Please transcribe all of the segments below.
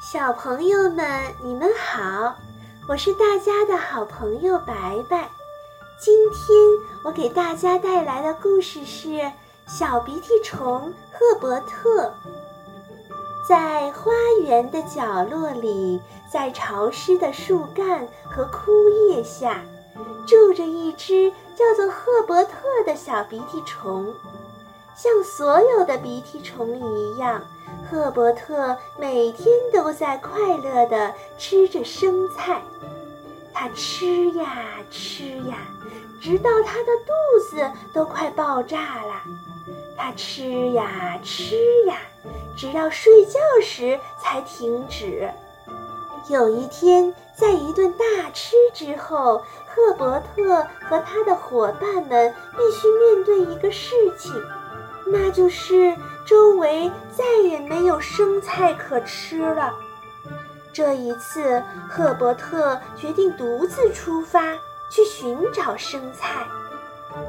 小朋友们，你们好，我是大家的好朋友白白。今天我给大家带来的故事是《小鼻涕虫赫伯特》。在花园的角落里，在潮湿的树干和枯叶下，住着一只叫做赫伯特的小鼻涕虫。像所有的鼻涕虫一样，赫伯特每天都在快乐地吃着生菜。他吃呀吃呀，直到他的肚子都快爆炸了。他吃呀吃呀，直到睡觉时才停止。有一天，在一顿大吃之后，赫伯特和他的伙伴们必须面对一个事情，那就是周围再也没有生菜可吃了。这一次，赫伯特决定独自出发去寻找生菜。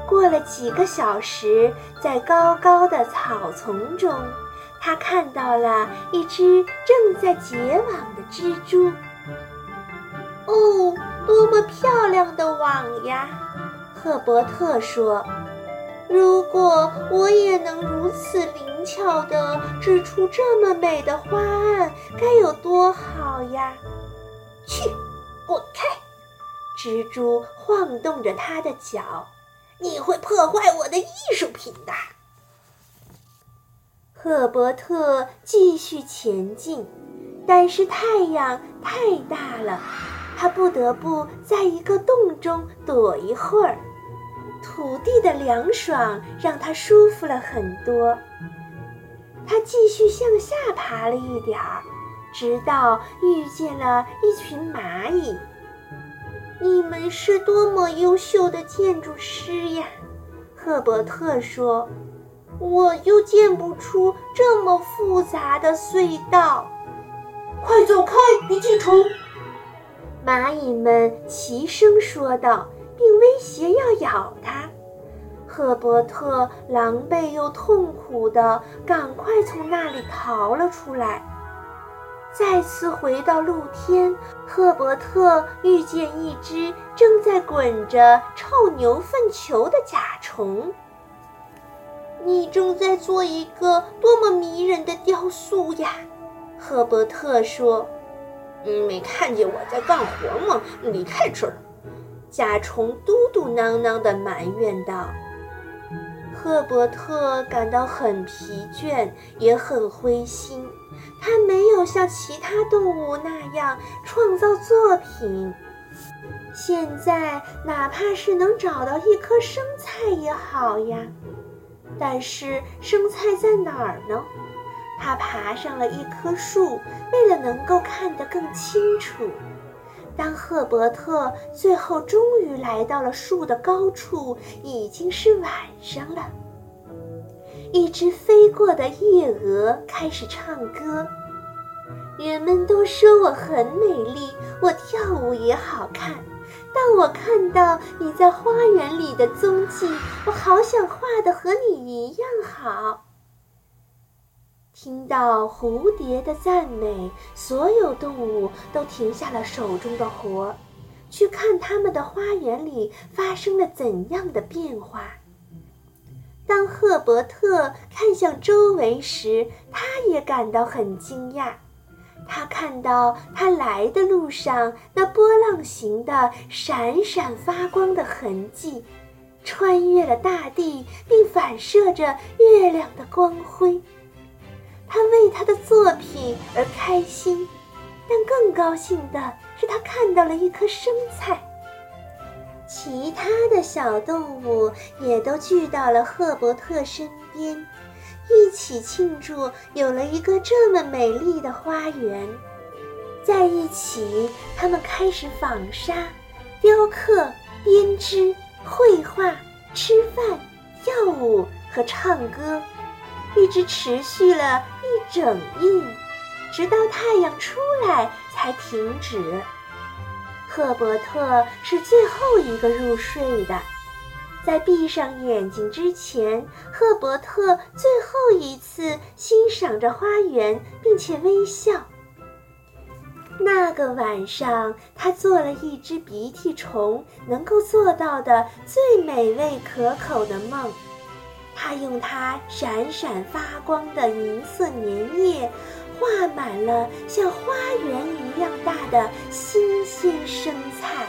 过了几个小时，在高高的草丛中，他看到了一只正在结网的蜘蛛。哦，多么漂亮的网呀！赫伯特说：“如果我也能如此灵。”巧的织出这么美的花案，该有多好呀！去，滚开！蜘蛛晃动着它的脚，你会破坏我的艺术品的。赫伯特继续前进，但是太阳太大了，他不得不在一个洞中躲一会儿。土地的凉爽让他舒服了很多。他继续向下爬了一点儿，直到遇见了一群蚂蚁。你们是多么优秀的建筑师呀！赫伯特说：“我又建不出这么复杂的隧道。”快走开，鼻涕虫！蚂蚁们齐声说道，并威胁要咬他。赫伯特狼狈又痛苦地赶快从那里逃了出来。再次回到露天，赫伯特遇见一只正在滚着臭牛粪球的甲虫。你正在做一个多么迷人的雕塑呀！赫伯特说。“嗯，没看见我在干活吗？离开这儿！”甲虫嘟嘟囔囔地埋怨道。赫伯特感到很疲倦，也很灰心。他没有像其他动物那样创造作品。现在，哪怕是能找到一颗生菜也好呀。但是，生菜在哪儿呢？他爬上了一棵树，为了能够看得更清楚。当赫伯特最后终于来到了树的高处，已经是晚上了。一只飞过的夜蛾开始唱歌。人们都说我很美丽，我跳舞也好看。当我看到你在花园里的踪迹，我好想画的和你一样好。听到蝴蝶的赞美，所有动物都停下了手中的活儿，去看他们的花园里发生了怎样的变化。当赫伯特看向周围时，他也感到很惊讶。他看到他来的路上那波浪形的、闪闪发光的痕迹，穿越了大地，并反射着月亮的光辉。他为他的作品而开心，但更高兴的是，他看到了一颗生菜。其他的小动物也都聚到了赫伯特身边，一起庆祝有了一个这么美丽的花园。在一起，他们开始纺纱、雕刻、编织、绘画、吃饭、跳舞和唱歌。一直持续了一整夜，直到太阳出来才停止。赫伯特是最后一个入睡的。在闭上眼睛之前，赫伯特最后一次欣赏着花园，并且微笑。那个晚上，他做了一只鼻涕虫能够做到的最美味可口的梦。他用它闪闪发光的银色粘液，画满了像花园一样大的新鲜生菜。